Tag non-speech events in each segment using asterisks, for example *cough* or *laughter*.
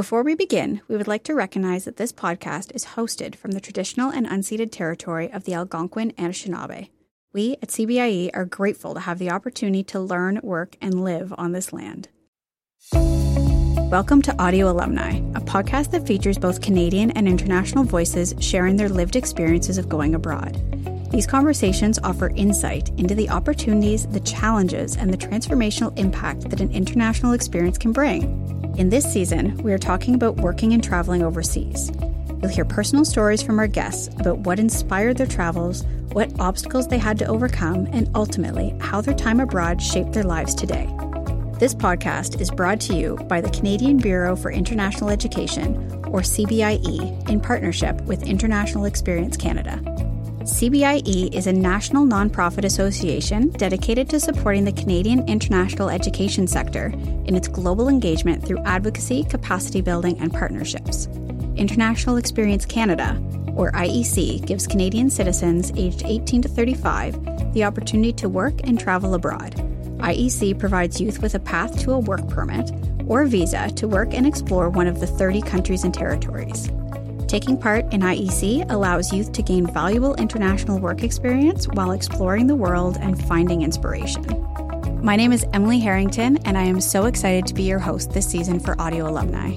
Before we begin, we would like to recognize that this podcast is hosted from the traditional and unceded territory of the Algonquin and Anishinaabe. We at CBIE are grateful to have the opportunity to learn, work, and live on this land. Welcome to Audio Alumni, a podcast that features both Canadian and international voices sharing their lived experiences of going abroad. These conversations offer insight into the opportunities, the challenges, and the transformational impact that an international experience can bring. In this season, we are talking about working and traveling overseas. You'll hear personal stories from our guests about what inspired their travels, what obstacles they had to overcome, and ultimately how their time abroad shaped their lives today. This podcast is brought to you by the Canadian Bureau for International Education, or CBIE, in partnership with International Experience Canada. CBIE is a national nonprofit association dedicated to supporting the Canadian international education sector in its global engagement through advocacy, capacity building, and partnerships. International Experience Canada, or IEC, gives Canadian citizens aged 18 to 35 the opportunity to work and travel abroad. IEC provides youth with a path to a work permit or visa to work and explore one of the 30 countries and territories. Taking part in IEC allows youth to gain valuable international work experience while exploring the world and finding inspiration. My name is Emily Harrington, and I am so excited to be your host this season for Audio Alumni.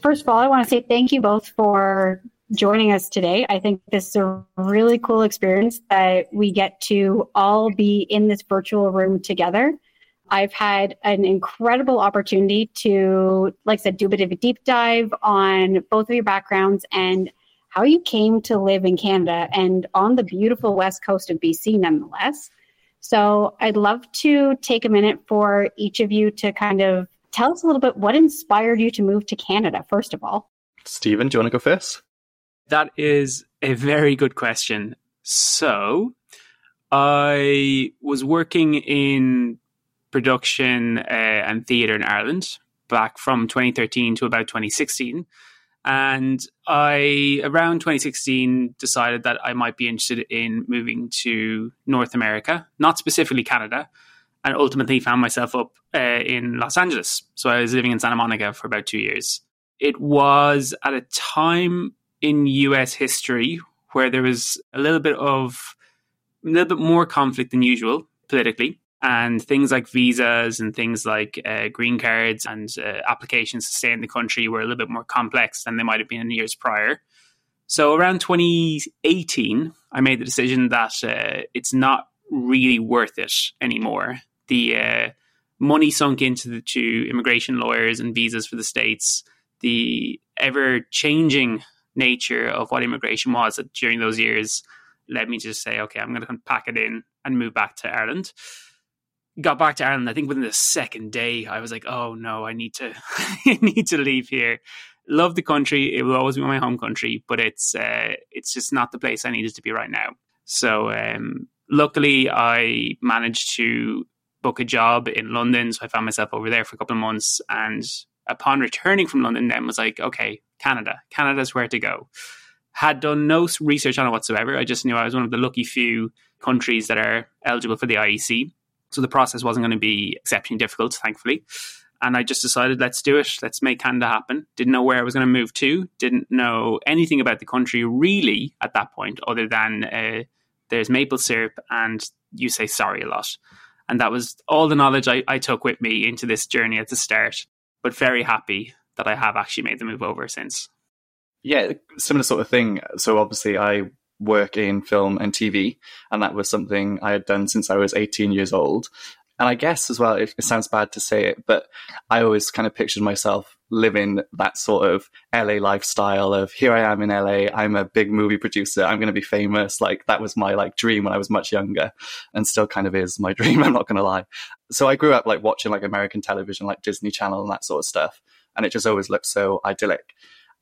First of all, I want to say thank you both for joining us today. I think this is a really cool experience that we get to all be in this virtual room together I've had an incredible opportunity to, like I said, do a bit of a deep dive on both of your backgrounds and how you came to live in Canada and on the beautiful west coast of BC, nonetheless. So I'd love to take a minute for each of you to kind of tell us a little bit what inspired you to move to Canada, first of all. Stephen, do you want to go first? That is a very good question. So I was working in production uh, and theatre in Ireland back from 2013 to about 2016. And I, around 2016, decided that I might be interested in moving to North America, not specifically Canada, and ultimately found myself up uh, in Los Angeles. So I was living in Santa Monica for about two years. It was at a time in US history where there was a little bit of, a little bit more conflict than usual politically and things like visas and things like uh, green cards and uh, applications to stay in the country were a little bit more complex than they might have been in years prior. So around 2018, I made the decision that uh, it's not really worth it anymore. The uh, money sunk into the to immigration lawyers and visas for the states, the ever changing nature of what immigration was during those years led me to just say, okay, I'm going to pack it in and move back to Ireland got back to Ireland, I think within the second day, I was like, "Oh no, I need to, *laughs* I need to leave here." Love the country; it will always be my home country, but it's uh, it's just not the place I needed to be right now. So, um, luckily, I managed to book a job in London, so I found myself over there for a couple of months. And upon returning from London, then was like, "Okay, Canada, Canada's where to go." Had done no research on it whatsoever. I just knew I was one of the lucky few countries that are eligible for the IEC so the process wasn't going to be exceptionally difficult, thankfully. And I just decided, let's do it. Let's make Canada happen. Didn't know where I was going to move to. Didn't know anything about the country really at that point, other than uh, there's maple syrup and you say sorry a lot. And that was all the knowledge I, I took with me into this journey at the start. But very happy that I have actually made the move over since. Yeah, similar sort of thing. So obviously, I work in film and TV, and that was something I had done since I was 18 years old. And I guess as well, it, it sounds bad to say it, but I always kind of pictured myself living that sort of LA lifestyle of here I am in LA, I'm a big movie producer, I'm going to be famous. Like that was my like dream when I was much younger and still kind of is my *laughs* dream. I'm not going to lie. So I grew up like watching like American television, like Disney Channel and that sort of stuff. And it just always looked so idyllic.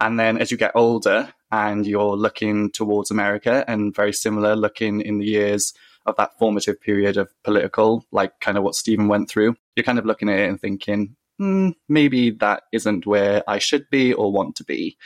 And then as you get older and you're looking towards America and very similar looking in the years of that formative period of political, like kind of what Stephen went through, you're kind of looking at it and thinking, hmm, maybe that isn't where I should be or want to be.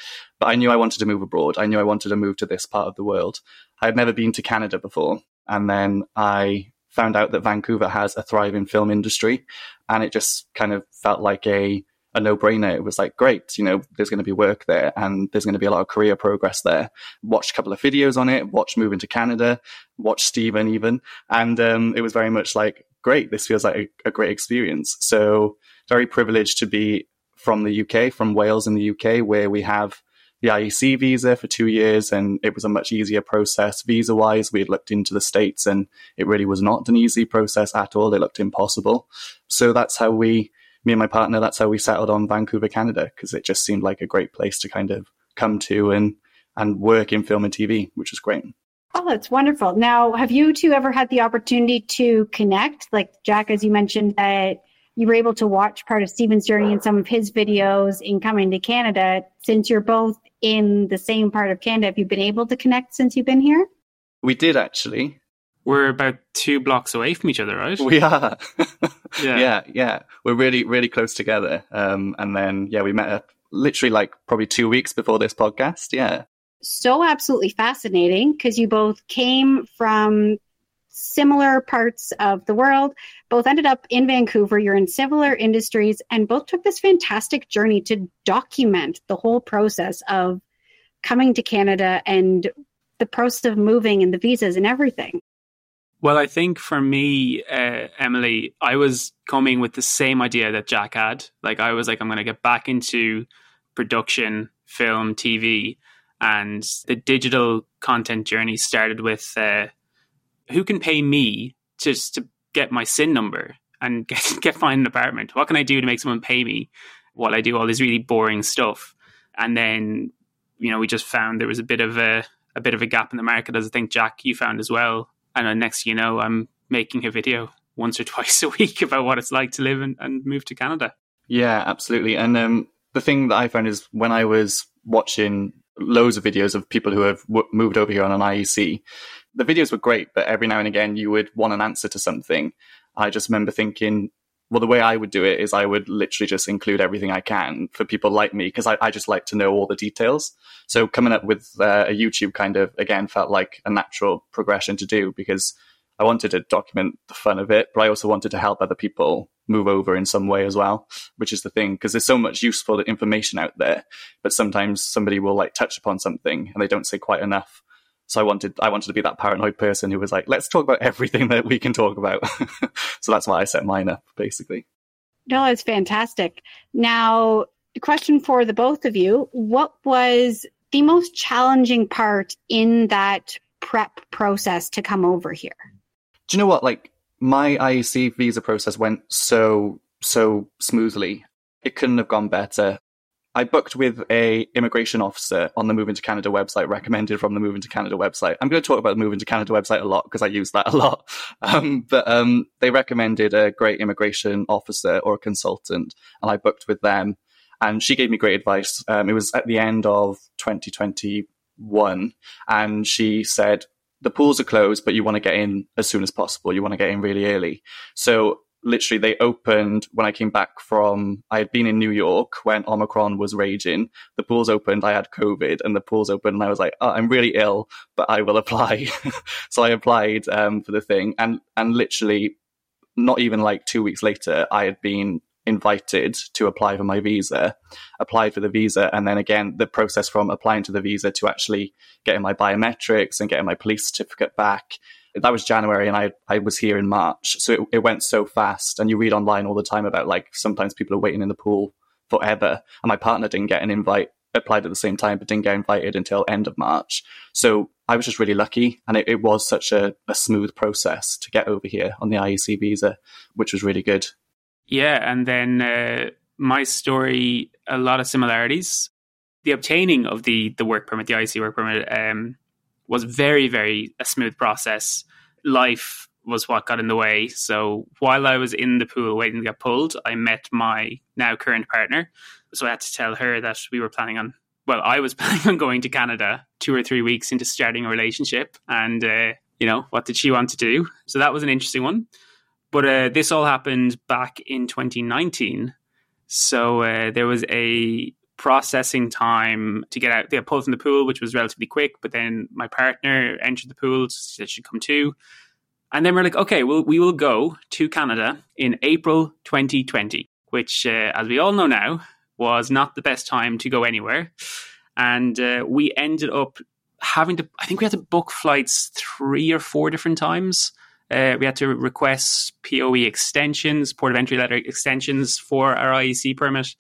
But I knew I wanted to move abroad. I knew I wanted to move to this part of the world. I had never been to Canada before. And then I found out that Vancouver has a thriving film industry, and it just kind of felt like a a no brainer. It was like, great, you know, there's going to be work there and there's going to be a lot of career progress there. Watched a couple of videos on it, watched moving to Canada, watched Stephen even. And um, it was very much like, great, this feels like a, a great experience. So very privileged to be from the UK, from Wales in the UK, where we have the IEC visa for two years, and it was a much easier process visa wise. We had looked into the States, and it really was not an easy process at all. It looked impossible. So that's how we me and my partner, that's how we settled on Vancouver, Canada, because it just seemed like a great place to kind of come to and and work in film and TV, which is great. Oh, that's wonderful. Now, have you two ever had the opportunity to connect? Like Jack, as you mentioned, that you were able to watch part of Stephen's journey and some of his videos in coming to Canada. Since you're both in the same part of Canada, have you been able to connect since you've been here? We did actually we're about two blocks away from each other, right? We are. *laughs* yeah. yeah, yeah. We're really, really close together. Um, and then, yeah, we met up literally like probably two weeks before this podcast. Yeah. So absolutely fascinating because you both came from similar parts of the world, both ended up in Vancouver. You're in similar industries, and both took this fantastic journey to document the whole process of coming to Canada and the process of moving and the visas and everything. Well, I think for me, uh, Emily, I was coming with the same idea that Jack had. Like, I was like, I'm going to get back into production, film, TV. And the digital content journey started with uh, who can pay me just to get my SIN number and *laughs* get, get find an apartment? What can I do to make someone pay me while I do all this really boring stuff? And then, you know, we just found there was a bit of a, a bit of a gap in the market, as I think Jack you found as well and next you know, I'm making a video once or twice *laughs* a week about what it's like to live and, and move to Canada. Yeah, absolutely. And um, the thing that I found is when I was watching loads of videos of people who have w- moved over here on an IEC, the videos were great, but every now and again you would want an answer to something. I just remember thinking, well, the way I would do it is I would literally just include everything I can for people like me because I, I, just like to know all the details. So coming up with uh, a YouTube kind of again felt like a natural progression to do because I wanted to document the fun of it, but I also wanted to help other people move over in some way as well, which is the thing because there's so much useful information out there, but sometimes somebody will like touch upon something and they don't say quite enough. So I wanted I wanted to be that paranoid person who was like, let's talk about everything that we can talk about. *laughs* so that's why I set mine up, basically. No, it's fantastic. Now, question for the both of you: What was the most challenging part in that prep process to come over here? Do you know what? Like my IEC visa process went so so smoothly. It couldn't have gone better. I booked with a immigration officer on the Moving to Canada website, recommended from the Moving to Canada website. I'm going to talk about the Moving to Canada website a lot because I use that a lot. *laughs* Um, but um, they recommended a great immigration officer or a consultant, and I booked with them. And she gave me great advice. Um, it was at the end of 2021, and she said, the pools are closed, but you want to get in as soon as possible. You want to get in really early. So literally they opened when I came back from I had been in New York when Omicron was raging. The pools opened, I had COVID, and the pools opened, and I was like, oh, I'm really ill, but I will apply. *laughs* so I applied um, for the thing, and and literally, not even like two weeks later, I had been invited to apply for my visa, applied for the visa, and then again the process from applying to the visa to actually getting my biometrics and getting my police certificate back that was January and I, I was here in March. So it, it went so fast. And you read online all the time about like sometimes people are waiting in the pool forever. And my partner didn't get an invite, applied at the same time, but didn't get invited until end of March. So I was just really lucky. And it, it was such a, a smooth process to get over here on the IEC visa, which was really good. Yeah. And then uh, my story, a lot of similarities. The obtaining of the, the work permit, the IEC work permit, um, was very, very a smooth process. Life was what got in the way. So while I was in the pool waiting to get pulled, I met my now current partner. So I had to tell her that we were planning on, well, I was *laughs* planning on going to Canada two or three weeks into starting a relationship. And, uh, you know, what did she want to do? So that was an interesting one. But uh, this all happened back in 2019. So uh, there was a processing time to get out. They pulled from the pool, which was relatively quick. But then my partner entered the pool, said she'd come too. And then we're like, okay, well, we will go to Canada in April 2020, which, uh, as we all know now, was not the best time to go anywhere. And uh, we ended up having to, I think we had to book flights three or four different times. Uh, we had to request POE extensions, port of entry letter extensions for our IEC permit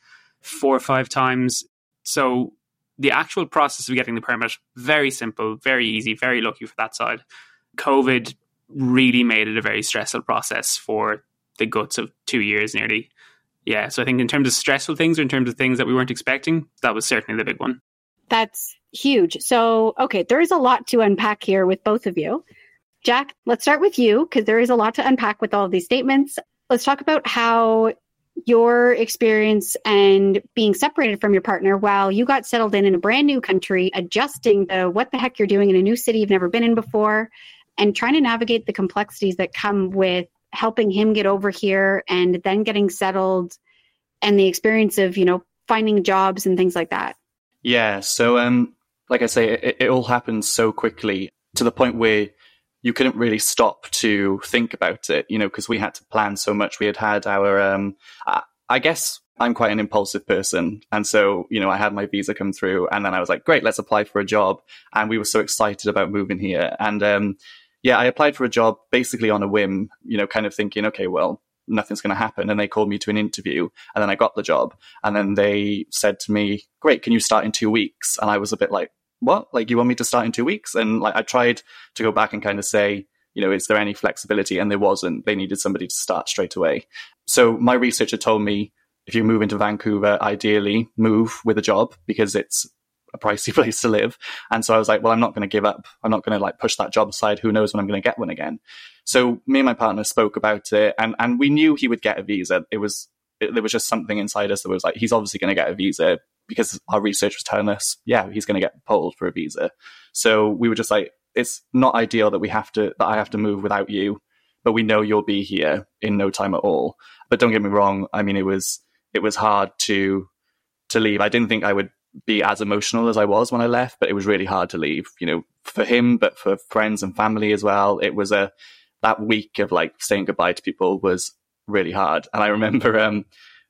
four or five times. So the actual process of getting the permit, very simple, very easy, very lucky for that side. COVID really made it a very stressful process for the guts of two years nearly. Yeah, so I think in terms of stressful things or in terms of things that we weren't expecting, that was certainly the big one. That's huge. So, okay, there is a lot to unpack here with both of you. Jack, let's start with you because there is a lot to unpack with all of these statements. Let's talk about how your experience and being separated from your partner while you got settled in in a brand new country, adjusting the what the heck you're doing in a new city you've never been in before, and trying to navigate the complexities that come with helping him get over here and then getting settled and the experience of, you know, finding jobs and things like that. Yeah. So, um, like I say, it, it all happens so quickly to the point where you couldn't really stop to think about it, you know, because we had to plan so much. We had had our, um, I, guess I'm quite an impulsive person. And so, you know, I had my visa come through and then I was like, great, let's apply for a job. And we were so excited about moving here. And, um, yeah, I applied for a job basically on a whim, you know, kind of thinking, okay, well, nothing's going to happen. And they called me to an interview and then I got the job. And then they said to me, great, can you start in two weeks? And I was a bit like, what? Like, you want me to start in two weeks? And like, I tried to go back and kind of say, you know, is there any flexibility? And there wasn't. They needed somebody to start straight away. So my researcher told me if you move into Vancouver, ideally move with a job because it's a pricey *laughs* place to live. And so I was like, well, I'm not going to give up. I'm not going to like push that job aside. Who knows when I'm going to get one again? So me and my partner spoke about it and, and we knew he would get a visa. It was, it, there was just something inside us that was like, he's obviously going to get a visa because our research was telling us, yeah, he's going to get pulled for a visa. So we were just like, it's not ideal that we have to, that I have to move without you, but we know you'll be here in no time at all. But don't get me wrong. I mean, it was, it was hard to, to leave. I didn't think I would be as emotional as I was when I left, but it was really hard to leave, you know, for him, but for friends and family as well. It was a, that week of like saying goodbye to people was really hard. And I remember, um,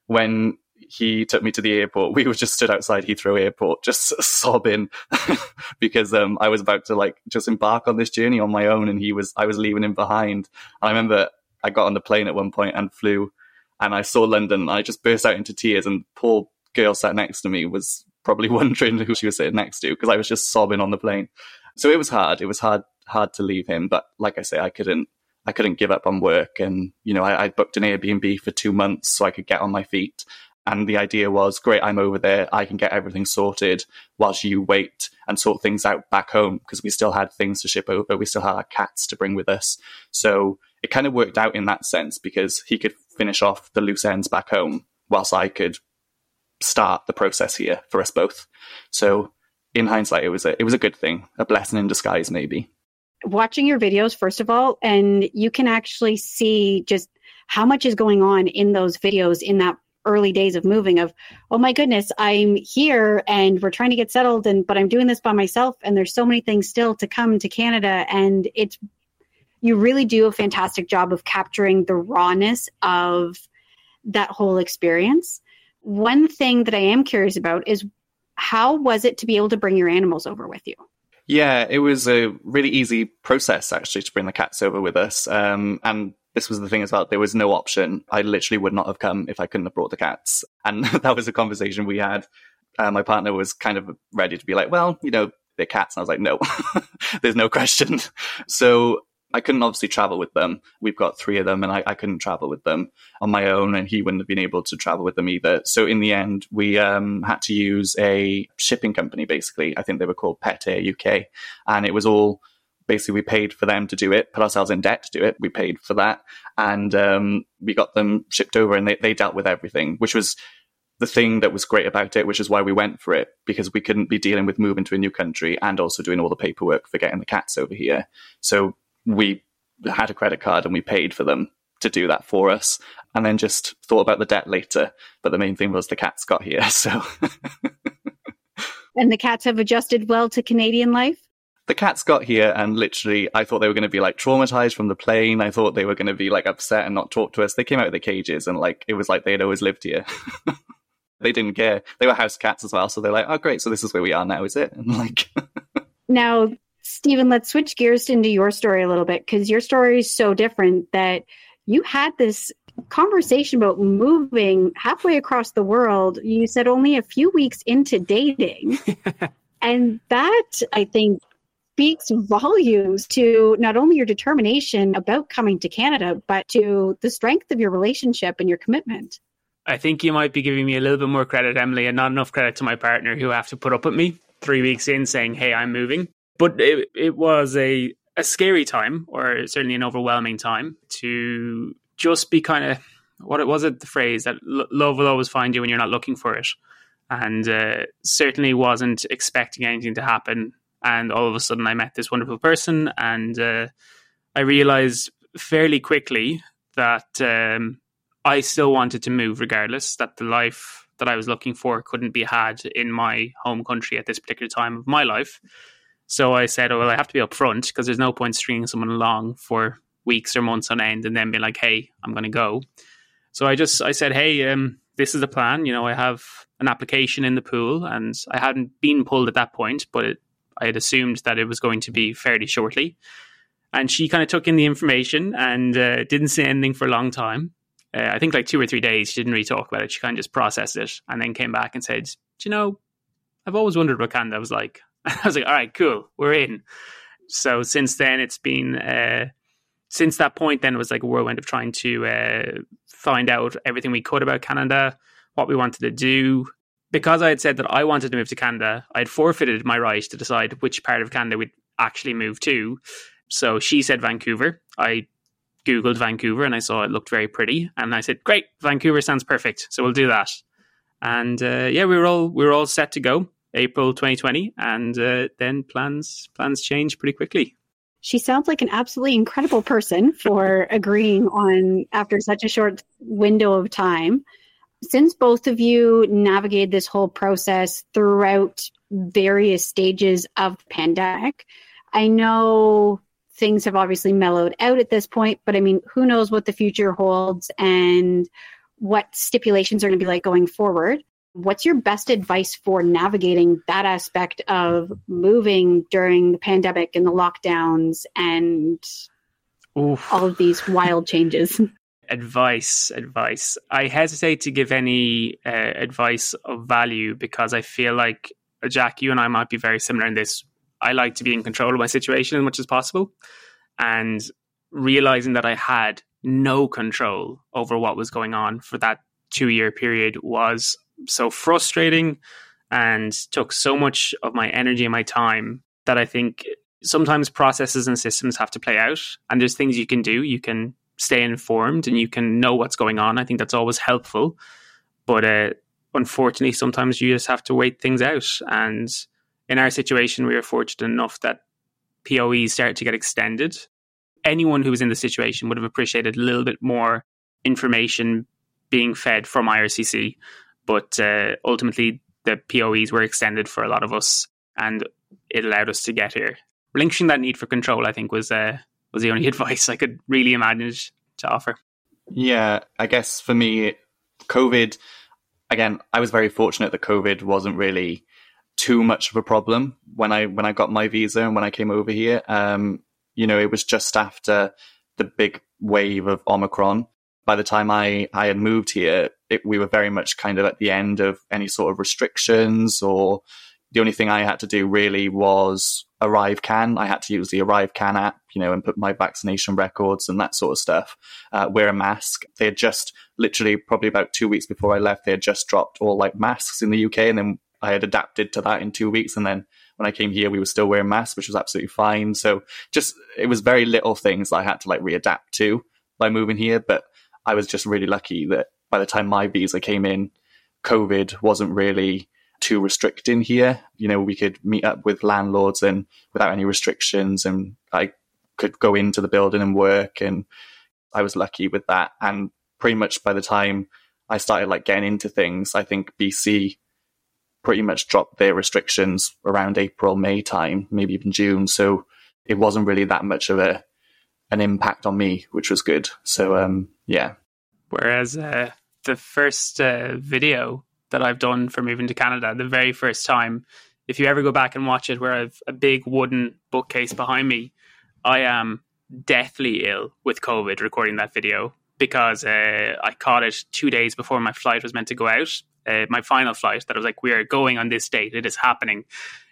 when he took me to the airport, we were just stood outside Heathrow Airport, just *laughs* sobbing *laughs* because, um, I was about to like just embark on this journey on my own and he was, I was leaving him behind. And I remember I got on the plane at one point and flew and I saw London and I just burst out into tears and the poor girl sat next to me was probably *laughs* wondering who she was sitting next to because I was just sobbing on the plane. So it was hard. It was hard hard to leave him, but like I say, I couldn't I couldn't give up on work, and you know I, I booked an Airbnb for two months so I could get on my feet. And the idea was, great, I'm over there. I can get everything sorted whilst you wait and sort things out back home because we still had things to ship over. We still had our cats to bring with us. So it kind of worked out in that sense because he could finish off the loose ends back home whilst I could start the process here for us both. So in hindsight, it was a it was a good thing, a blessing in disguise, maybe. Watching your videos, first of all, and you can actually see just how much is going on in those videos in that early days of moving of oh my goodness i'm here and we're trying to get settled and but i'm doing this by myself and there's so many things still to come to canada and it's you really do a fantastic job of capturing the rawness of that whole experience one thing that I am curious about is how was it to be able to bring your animals over with you? Yeah, it was a really easy process actually to bring the cats over with us. Um, and this was the thing as well. There was no option. I literally would not have come if I couldn't have brought the cats. And *laughs* that was a conversation we had. Uh, my partner was kind of ready to be like, well, you know, they're cats. And I was like, no, *laughs* there's no question. *laughs* So I couldn't obviously travel with them. We've got three of them, and I, I, couldn't travel with them on my own, and he wouldn't have been able to travel with them either. So in the end, we um, had to use a shipping company. Basically, I think they were called PetAir UK, and it was all basically we paid for them to do it, put ourselves in debt to do it. We paid for that, and um, we got them shipped over, and they, they dealt with everything, which was the thing that was great about it, which is why we went for it, because we couldn't be dealing with moving to a new country and also doing all the paperwork for getting the cats over here. So we had a credit card and we paid for them to do that for us and then just thought about the debt later. But the main thing was the cats got here. *laughs* So. and the cats have adjusted well to Canadian life? the cats got here and literally I thought they were going to be like traumatized from the plane. I thought they were going to be like upset and not talk to us. They came out of the cages and like it was like they'd always lived here. *laughs* they didn't care. They were house cats as well, so they're like, "Oh, great! So this is where we are now, is it?" *laughs* And like, now, Stephen, let's switch gears into your story a little bit because your story is so different that you had this conversation about moving halfway across the world. You said only a few weeks into dating. *laughs* and that, I think, speaks volumes to not only your determination about coming to Canada, but to the strength of your relationship and your commitment. I think you might be giving me a little bit more credit, Emily, and not enough credit to my partner who have to put up with me three weeks in saying, Hey, I'm moving. But it, it was a, a scary time, or certainly an overwhelming time, to just be kind of what it was it the phrase that love will always find you when you're not looking for it and uh, certainly wasn't expecting anything to happen and all of a sudden I met this wonderful person, and uh, I realized fairly quickly that um, I still wanted to move regardless. That the life that I was looking for couldn't be had in my home country at this particular time of my life. So I said, "Oh well, I have to be upfront because there's no point stringing someone along for weeks or months on end and then be like, hey, I'm going to go." So I just I said, "Hey, um, this is the plan. You know, I have an application in the pool, and I hadn't been pulled at that point, but it I had assumed that it was going to be fairly shortly. And she kind of took in the information and uh, didn't say anything for a long time. Uh, I think like two or three days, she didn't really talk about it. She kind of just processed it and then came back and said, Do you know, I've always wondered what Canada was like. *laughs* I was like, All right, cool, we're in. So since then, it's been, uh, since that point, then it was like a whirlwind of trying to uh, find out everything we could about Canada, what we wanted to do, because I had said that I wanted to move to Canada, I had forfeited my right to decide which part of Canada we'd actually move to. So she said Vancouver. I Googled Vancouver and I saw it looked very pretty. And I said, Great, Vancouver sounds perfect. So we'll do that. And uh, yeah, we were all we were all set to go April 2020. And uh, then plans plans changed pretty quickly. She sounds like an absolutely incredible person for *laughs* agreeing on after such a short window of time since both of you navigated this whole process throughout various stages of the pandemic, I know things have obviously mellowed out at this point, but I mean, who knows what the future holds and what stipulations are going to be like going forward. What's your best advice for navigating that aspect of moving during the pandemic and the lockdowns and Oof. all of these wild changes? *laughs* advice advice i hesitate to give any uh, advice of value because i feel like uh, jack you and i might be very similar in this i like to be in control of my situation as much as possible and realizing that i had no control over what was going on for that two year period was so frustrating and took so much of my energy and my time that i think sometimes processes and systems have to play out and there's things you can do you can stay informed and you can know what's going on. I think that's always helpful. But uh, unfortunately, sometimes you just have to wait things out. And in our situation, we were fortunate enough that POE started to get extended. Anyone who was in the situation would have appreciated a little bit more information being fed from IRCC. But uh, ultimately, the POEs were extended for a lot of us, and it allowed us to get here. Relinquishing that need for control, I think, was uh, was the only *laughs* advice I could really manage to offer. Yeah, I guess for me, COVID, again, I was very fortunate that COVID wasn't really too much of a problem when I when I got my visa and when I came over here. Um, you know, it was just after the big wave of Omicron. By the time I, I had moved here, it, we were very much kind of at the end of any sort of restrictions or the only thing I had to do really was ArriveCAN. I had to use the ArriveCAN app, you know, and put my vaccination records and that sort of stuff. Uh, wear a mask. They had just literally probably about two weeks before I left, they had just dropped all like masks in the UK, and then I had adapted to that in two weeks, and then when I came here, we were still wearing masks, which was absolutely fine. So just it was very little things I had to like readapt to by moving here, but I was just really lucky that by the time my visa came in, COVID wasn't really too restricting here. You know, we could meet up with landlords and without any restrictions, and I could go into the building and work. And I was lucky with that. And pretty much by the time I started like getting into things, I think BC pretty much dropped their restrictions around April, May time, maybe even June. So it wasn't really that much of a an impact on me, which was good. So um, yeah. Whereas uh, the first uh, video that I've done for moving to Canada, the very first time, if you ever go back and watch it, where I've a big wooden bookcase behind me, I am deathly ill with COVID recording that video because uh, I caught it two days before my flight was meant to go out. Uh, my final flight that I was like, we are going on this date. It is happening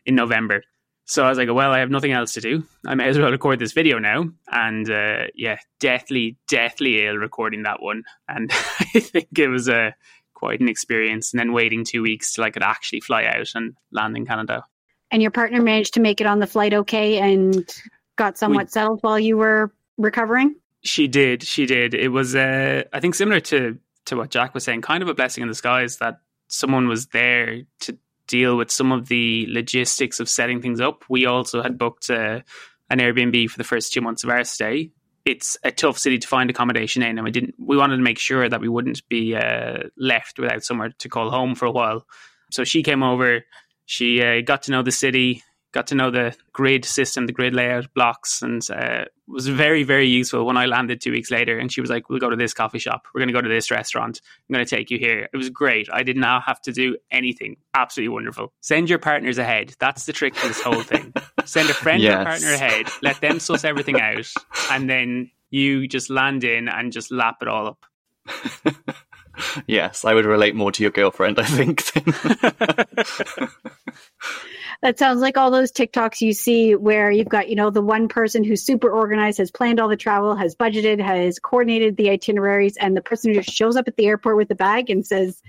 in November. So I was like, well, I have nothing else to do. I may as well record this video now. And uh, yeah, deathly, deathly ill recording that one. And *laughs* I think it was a quite an experience. And then waiting two weeks till I could actually fly out and land in Canada. And your partner managed to make it on the flight okay and got somewhat we, settled while you were recovering? She did. She did. It was, uh, I think, similar to to what Jack was saying, kind of a blessing in disguise that someone was there to deal with some of the logistics of setting things up. We also had booked uh, an Airbnb for the first two months of our stay. It's a tough city to find accommodation in, and we didn't. We wanted to make sure that we wouldn't be uh, left without somewhere to call home for a while. So she came over. She uh, got to know the city got to know the grid system, the grid layout blocks, and uh, was very, very useful when I landed two weeks later. And she was like, We'll go to this coffee shop. We're going to go to this restaurant. I'm going to take you here. It was great. I did not have to do anything. Absolutely wonderful. Send your partners ahead. That's the trick to this whole thing. Send a friend yes. or partner ahead, let them suss everything out, and then you just land in and just lap it all up. *laughs* yes, I would relate more to your girlfriend, I think. *laughs* that sounds like all those TikToks you see where you've got, you know, the one person who's super organized, has planned all the travel, has budgeted, has coordinated the itineraries, and the person who just shows up at the airport with the bag and says,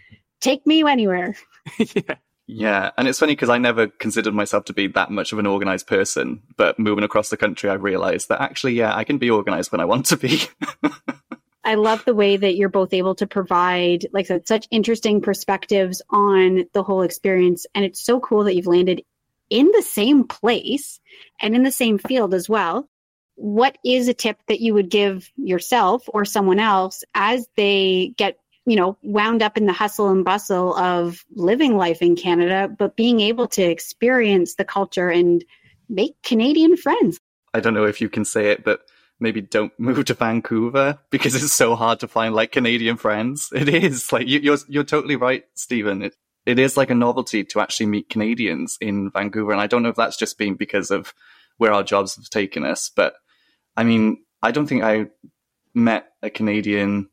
Take me anywhere. *laughs* yeah. Yeah, and it's funny because I never considered myself to be that much of an organized person, but moving across the country, I realized that actually, yeah, I can be organized when I want to be. *laughs* I love the way that you're both able to provide, like I said, such interesting perspectives on the whole experience. And it's so cool that you've landed in the same place and in the same field as well. What is a tip that you would give yourself or someone else as they get, you know, wound up in the hustle and bustle of living life in Canada, but being able to experience the culture and make Canadian friends? I don't know if you can say it, but maybe don't *laughs* move to Vancouver because it's so hard to find like Canadian friends. *laughs* It is like you, are you're, you're totally right, Stephen. It it is like a novelty to actually meet Canadians in Vancouver, and I don't know if that's just been because of where our jobs have taken us, but I mean, I don't think I met a Canadian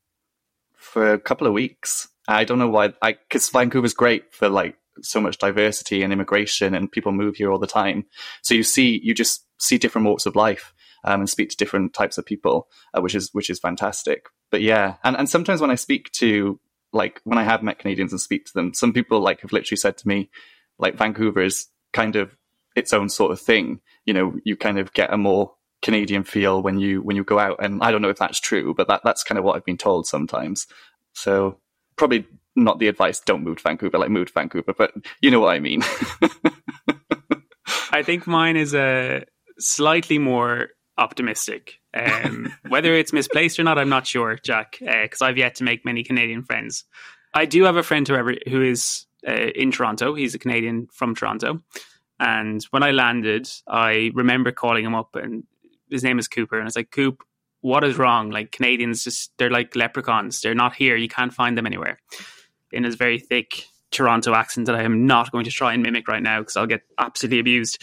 for a couple of weeks. I don't know why. I because Vancouver's great for like so much diversity and immigration, and people move here all the time. So you see, you just see different walks of life um, and speak to different types of people, uh, which is which is fantastic. But yeah, and and sometimes when I speak to like when I have met Canadians and speak to them, some people like have literally said to me, like Vancouver is kind of its own sort of thing. You know, you kind of get a more Canadian feel when you when you go out, and I don't know if that's true, but that that's kind of what I've been told sometimes. So probably not the advice. Don't move to Vancouver, like move to Vancouver, but you know what I mean. *laughs* I think mine is a slightly more optimistic. Um, whether it's misplaced or not, I'm not sure, Jack, because uh, I've yet to make many Canadian friends. I do have a friend, however, who is uh, in Toronto. He's a Canadian from Toronto. And when I landed, I remember calling him up, and his name is Cooper. And I was like, Coop, what is wrong? Like, Canadians just, they're like leprechauns. They're not here. You can't find them anywhere. In his very thick Toronto accent that I am not going to try and mimic right now because I'll get absolutely abused.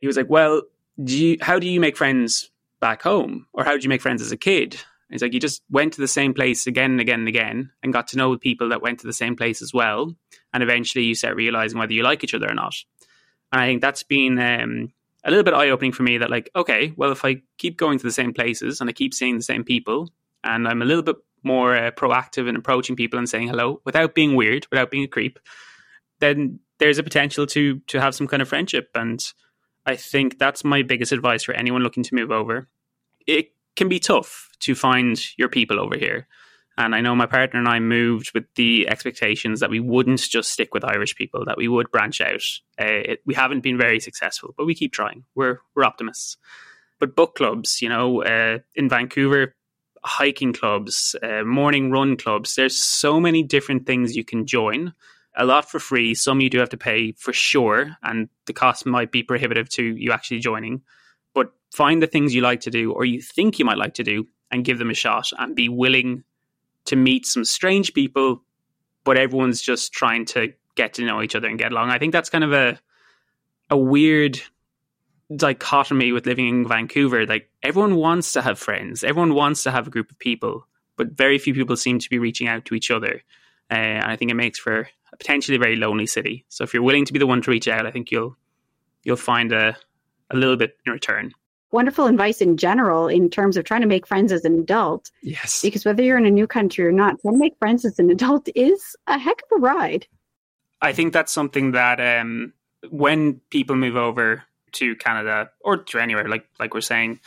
He was like, Well, do you, how do you make friends back home? Or how did you make friends as a kid? He's like, you just went to the same place again and again and again and got to know people that went to the same place as well. And eventually you start realizing whether you like each other or not. And I think that's been um, a little bit eye opening for me that, like, okay, well, if I keep going to the same places and I keep seeing the same people and I'm a little bit more uh, proactive in approaching people and saying hello without being weird, without being a creep, then there's a potential to to have some kind of friendship. And I think that's my biggest advice for anyone looking to move over. It can be tough to find your people over here. And I know my partner and I moved with the expectations that we wouldn't just stick with Irish people, that we would branch out. Uh, it, we haven't been very successful, but we keep trying. We're, we're optimists. But book clubs, you know, uh, in Vancouver, hiking clubs, uh, morning run clubs, there's so many different things you can join a lot for free. Some you do have to pay for sure, and the cost might be prohibitive to you actually joining. But find the things you like to do or you think you might like to do and give them a shot and be willing to meet some strange people, but everyone's just trying to get to know each other and get along. I think that's kind of a a weird dichotomy with living in Vancouver. Like everyone wants to have friends, everyone wants to have a group of people, but very few people seem to be reaching out to each other. Uh, and I think it makes for a potentially very lonely city. So if you're willing to be the one to reach out, I think you'll you'll find a a little bit in return. Wonderful advice in general in terms of trying to make friends as an adult. Yes. Because whether you're in a new country or not, trying to make friends as an adult is a heck of a ride. I think that's something that um, when people move over to Canada or to anywhere, like like we're saying,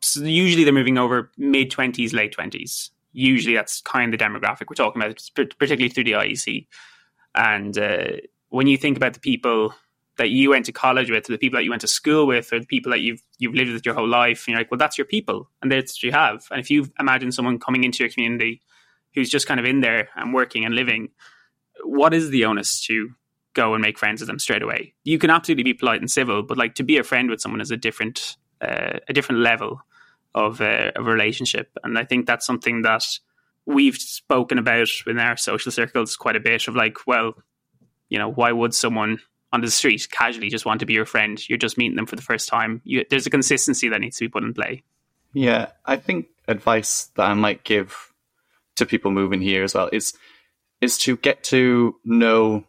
so usually they're moving over mid twenties, late twenties. Usually that's kind of the demographic we're talking about, particularly through the IEC. And uh, when you think about the people that you went to college with, or the people that you went to school with, or the people that you've you've lived with your whole life, and you're like, well, that's your people, and that's what you have. And if you imagine someone coming into your community who's just kind of in there and working and living, what is the onus to go and make friends with them straight away? You can absolutely be polite and civil, but like to be a friend with someone is a different uh, a different level of uh, of a relationship, and I think that's something that we've spoken about in our social circles quite a bit. Of like, well, you know, why would someone on the street casually just want to be your friend. You're just meeting them for the first time. You, there's a consistency that needs to be put in play. Yeah, I think advice that I might give to people moving here as well is is to get to know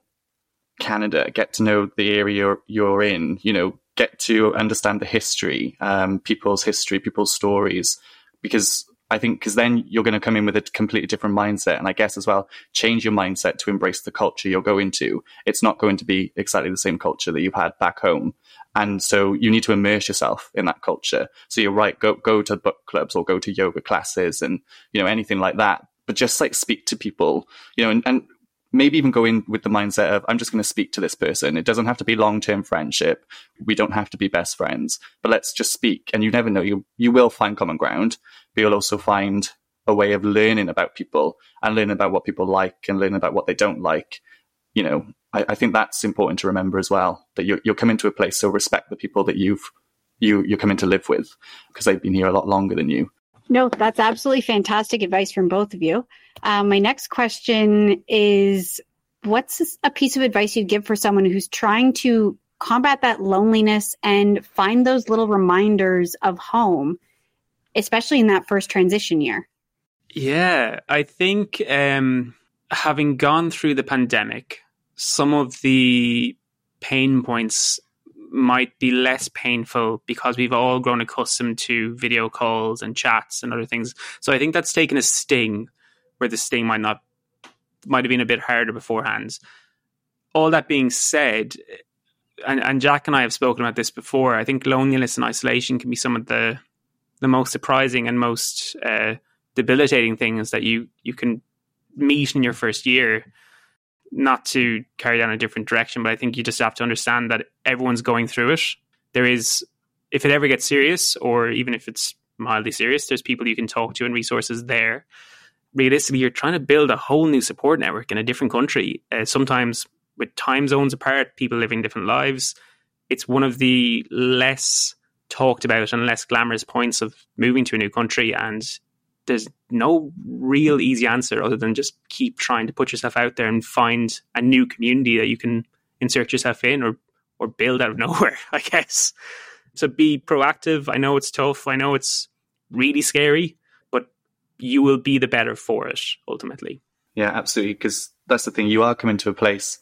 Canada, get to know the area you're, in. You know, get to understand the history, um, people's history, people's stories, because I think because then you're going to come in with a completely different mindset. And I guess as well, change your mindset to embrace the culture you're going to. It's not going to be exactly the same culture that you've had back home. And so you need to immerse yourself in that culture. So you're right, go, go to book clubs or go to yoga classes and, you know, anything like that. But just like speak to people, you know, and, and maybe even go in with the mindset of I'm just going to speak to this person. It doesn't have to be long term friendship. We don't have to be best friends, but let's just speak. And you never know you you will find common ground, you'll also find a way of learning about people and learning about what people like and learning about what they don't like. You know, I, I think that's important to remember as well. That you're you're coming to a place, so respect the people that you've you you're coming to live with because they've been here a lot longer than you. No, that's absolutely fantastic advice from both of you. Um, my next question is What's a piece of advice you'd give for someone who's trying to combat that loneliness and find those little reminders of home, especially in that first transition year? Yeah, I think um, having gone through the pandemic, some of the pain points might be less painful because we've all grown accustomed to video calls and chats and other things. So I think that's taken a sting where the sting might not might have been a bit harder beforehand. All that being said, and, and Jack and I have spoken about this before. I think loneliness and isolation can be some of the the most surprising and most uh, debilitating things that you you can meet in your first year not to carry down a different direction, but I think you just have to understand that everyone's going through it. There is, if it ever gets serious, or even if it's mildly serious, there's people you can talk to and resources there. Realistically, you're trying to build a whole new support network in a different country. Uh, sometimes with time zones apart, people living different lives. It's one of the less talked about and less glamorous points of moving to a new country. And there's no real easy answer other than just keep trying to put yourself out there and find a new community that you can insert yourself in or or build out of *laughs* nowhere, I guess. So be proactive. I know it's tough. I know it's really scary, but you will be the better for it ultimately. Yeah, absolutely. Because that's the thing. You are coming to a place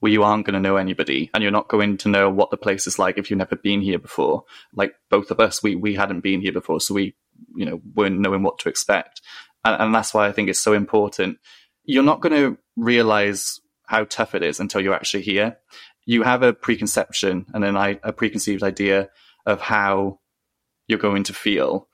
where you aren't going to know anybody and you're not going to know what the place is like if you've never been here before. Like both of us, we, we hadn't been here before. So we you know weren't knowing what to expect, and, and that's why I think it's so important. You're not going to realize how tough it is until you're actually here. You have a preconception and then a preconceived idea of how you're going to feel,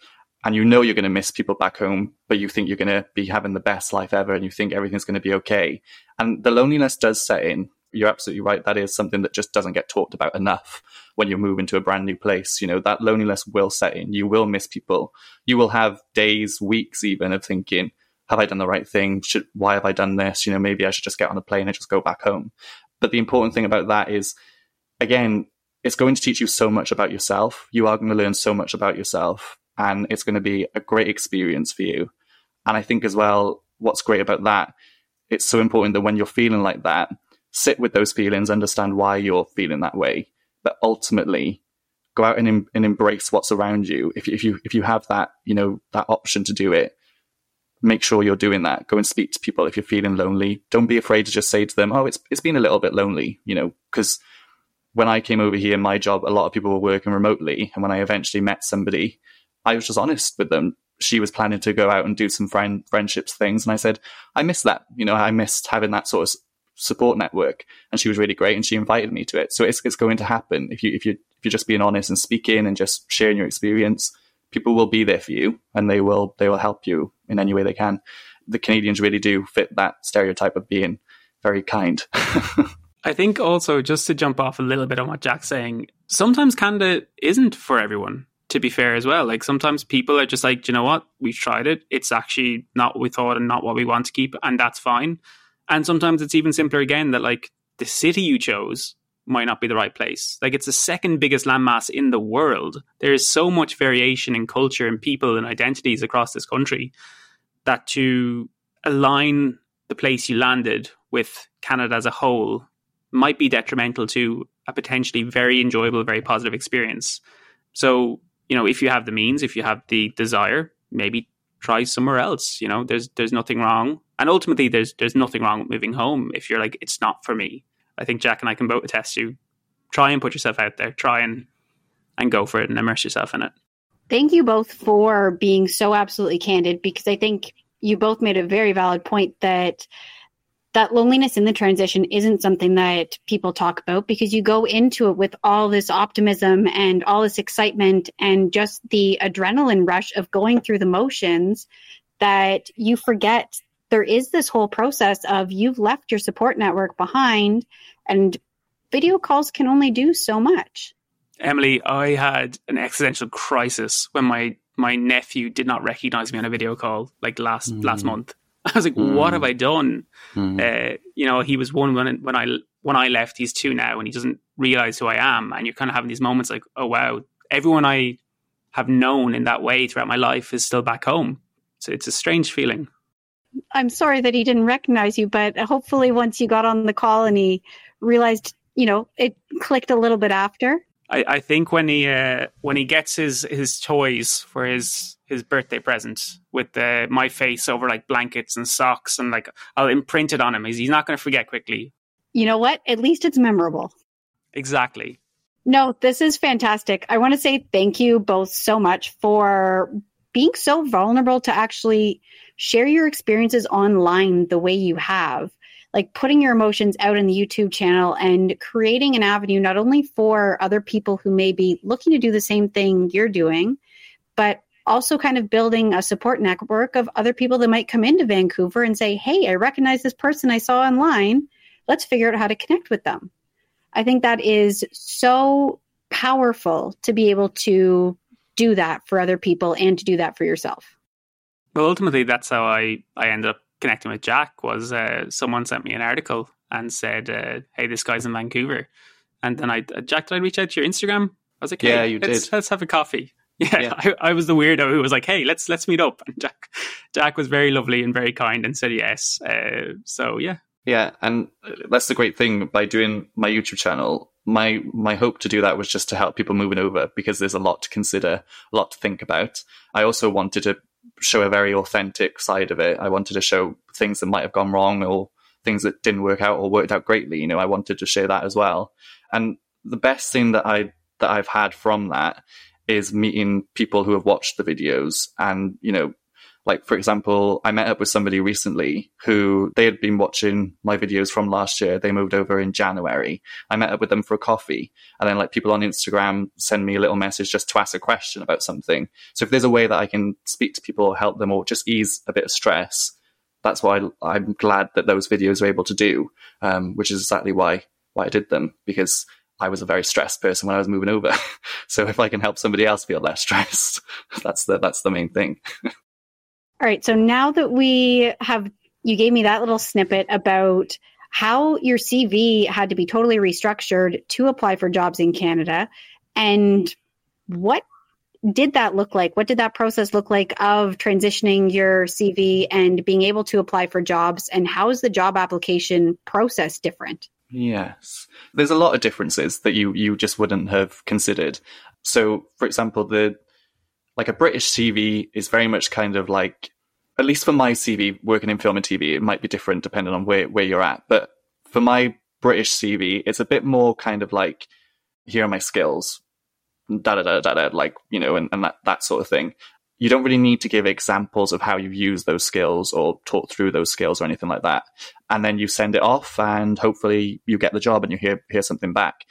and you know you're going to miss people back home, but you think you're going to be having the best life ever, and you think everything's going to be okay. And the loneliness does set in, you're absolutely right. That is something that just doesn't get talked about enough when you move into a brand new place. You know, that loneliness will set in. You will miss people. You will have days, weeks even of thinking, have I done the right thing? Should, why have I done this? You know, maybe I should just get on a plane and just go back home. But the important thing about that is, again, it's going to teach you so much about yourself. You are going to learn so much about yourself, and it's going to be a great experience for you. And I think as well, what's great about that, it's so important that when you're feeling like that, sit with those feelings, understand why you're feeling that way, but ultimately go out and, and embrace what's around you. If, if you if you have that you know that option to do it, make sure you're doing that. Go and speak to people if you're feeling lonely. Don't be afraid to just say to them, "Oh, it's it's been a little bit lonely," you know, because when I came over here, my job, a lot of people were working remotely. And when I eventually met somebody, I was just honest with them. She was planning to go out and do some friend friendships things. And I said, I miss that. You know, I missed having that sort of support network. And she was really great and she invited me to it. So it's, it's going to happen. If you, if you, if you're just being honest and speaking and just sharing your experience, people will be there for you and they will, they will help you in any way they can. The Canadians really do fit that stereotype of being very kind. *laughs* I think also just to jump off a little bit on what Jack's saying, sometimes Canada isn't for everyone. To be fair, as well, like sometimes people are just like, you know what, we've tried it. It's actually not what we thought and not what we want to keep, and that's fine. And sometimes it's even simpler again that like the city you chose might not be the right place. Like it's the second biggest landmass in the world. There is so much variation in culture and people and identities across this country that to align the place you landed with Canada as a whole might be detrimental to a potentially very enjoyable, very positive experience. So, you know, if you have the means, if you have the desire, maybe try somewhere else. You know, there's there's nothing wrong, and ultimately, there's there's nothing wrong with moving home if you're like it's not for me. I think Jack and I can both attest to try and put yourself out there, try and and go for it and immerse yourself in it. Thank you both for being so absolutely candid because I think you both made a very valid point that that loneliness in the transition isn't something that people talk about because you go into it with all this optimism and all this excitement and just the adrenaline rush of going through the motions that you forget there is this whole process of you've left your support network behind and video calls can only do so much. Emily, I had an existential crisis when my my nephew did not recognize me on a video call like last mm. last month *laughs* I was like, mm. what have I done? Mm. Uh, you know, he was one when when I when I left. He's two now, and he doesn't realize who I am. And you're kind of having these moments like, oh wow, everyone I have known in that way throughout my life is still back home. So it's a strange feeling. I'm sorry that he didn't recognize you, but hopefully, once you got on the call and he realized, you know, it clicked a little bit after. I, I think when he uh, when he gets his his toys for his his birthday present with uh, my face over like blankets and socks and like I'll imprint it on him. He's, he's not going to forget quickly. You know what? At least it's memorable. Exactly. No, this is fantastic. I want to say thank you both so much for being so vulnerable to actually share your experiences online the way you have like putting your emotions out in the YouTube channel and creating an avenue not only for other people who may be looking to do the same thing you're doing, but also kind of building a support network of other people that might come into Vancouver and say, Hey, I recognize this person I saw online. Let's figure out how to connect with them. I think that is so powerful to be able to do that for other people and to do that for yourself. Well, ultimately, that's how I, I ended up connecting with Jack was uh, someone sent me an article and said, uh, "Hey, this guy's in Vancouver," and then I, uh, Jack, did I reach out to your Instagram? I was like, hey, "Yeah, you let's, did. Let's have a coffee." *laughs* Yeah, yeah. I, I, was the weirdo who was like, "Hey, let's let's meet up." And Jack, Jack was very lovely and very kind and said yes. Uh, so yeah, yeah, and that's the great thing by doing my YouTube channel. My my hope to do that was just to help people moving over because there's a lot to consider, a lot to think about. I also wanted to show a very authentic side of it. I wanted to show things that might have gone wrong or things that didn't work out or worked out greatly. You know, I wanted to share that as well. And the best thing that I that I've had from that is meeting people who have watched the videos and you know like, for example, I met up with somebody recently who they had been watching my videos from last year. They moved over in January. I met up with them for a coffee. And then, like, people on Instagram send me a little message just to ask a question about something. So, if there's a way that I can speak to people or help them or just ease a bit of stress, that's why I'm glad that those videos are able to do, um, which is exactly why why I did them because I was a very stressed person when I was moving over. *laughs* so if I can help somebody else feel less *laughs* stressed, that's the that's the main thing. *laughs* All right. So now that we have, you gave me that little snippet about how your CV had to be totally restructured to apply for jobs in Canada. And what did that look like? What did that process look like of transitioning your CV and being able to apply for jobs? And how is the job application process different? Yes. There's a lot of differences that you you just wouldn't have considered. So, for example, the like a British CV is very much kind of like at least for my CV working in film and TV, it might be different depending on where where you're at, but for my British CV, it's a bit more kind of like here are my skills. Da da da da da like, you know, and, and that, that sort of thing you don't really need to give examples of how you've used those skills or talk through those skills or anything like that. And then you send it off and hopefully you get the job and you hear, hear something back.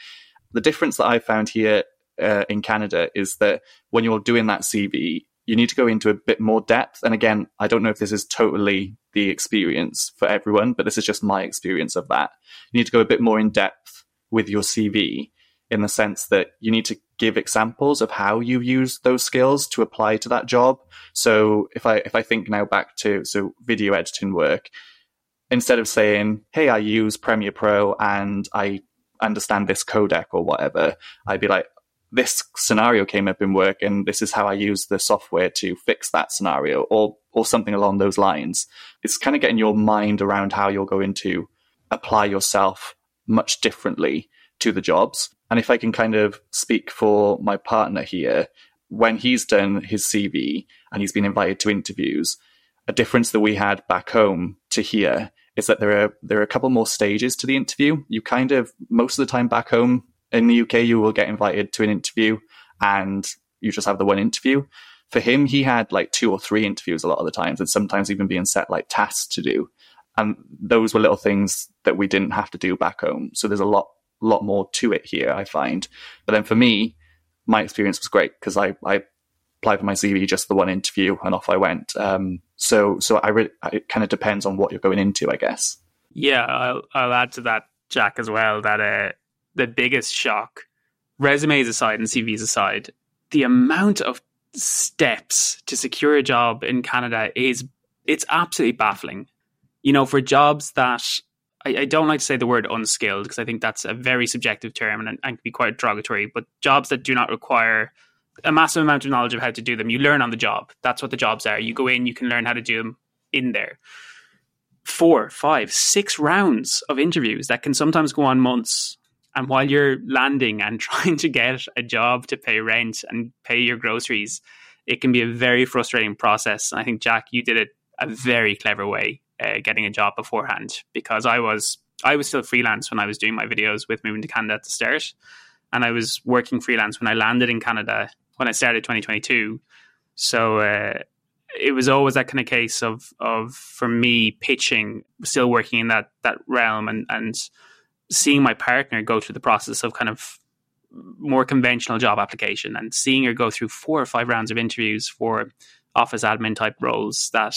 The difference that I found here uh, in Canada is that when you're doing that CV, you need to go into a bit more depth. And again, I don't know if this is totally the experience for everyone, but this is just my experience of that. You need to go a bit more in depth with your CV in the sense that you need to give examples of how you use those skills to apply to that job. So if I if I think now back to so video editing work, instead of saying, "Hey, I use Premiere Pro and I understand this codec or whatever," I'd be like, "This scenario came up in work, and this is how I use the software to fix that scenario," or or something along those lines. It's kind of getting your mind around how you're going to apply yourself much differently to the jobs. And if I can kind of speak for my partner here, when he's done his CV and he's been invited to interviews, a difference that we had back home to here is that there are there are a couple more stages to the interview. You kind of most of the time back home in the UK, you will get invited to an interview and you just have the one interview. For him, he had like two or three interviews a lot of the times, and sometimes even being set like tasks to do. And those were little things that we didn't have to do back home. So there's a lot lot more to it here, I find. But then for me, my experience was great because I, I applied for my CV just the one interview and off I went. Um, so so I it kind of depends on what you're going into, I guess. Yeah, I'll, I'll add to that, Jack, as well. That uh, the biggest shock, resumes aside and CVs aside, the amount of steps to secure a job in Canada is it's absolutely baffling. You know, for jobs that I, I, don't like to say the word unskilled because I think that's a very subjective term and, and can be quite derogatory. But jobs that do not require a massive amount of knowledge of how to do them, you learn on the job. That's what the jobs are. You go in, you can learn how to do them in there. Four, five, six rounds of interviews that can sometimes go on months. And while you're landing and *laughs* trying to get a job to pay rent and pay your groceries, it can be a very frustrating process. And I think, Jack, you did it a very clever way uh, getting a job beforehand because I was I was still freelance when I was doing my videos with moving to Canada at the start, and I was working freelance when I landed in Canada when I started 2022. So uh, it was always that kind of case of of for me pitching, still working in that that realm, and and seeing my partner go through the process of kind of more conventional job application and seeing her go through four or five rounds of interviews for office admin type roles that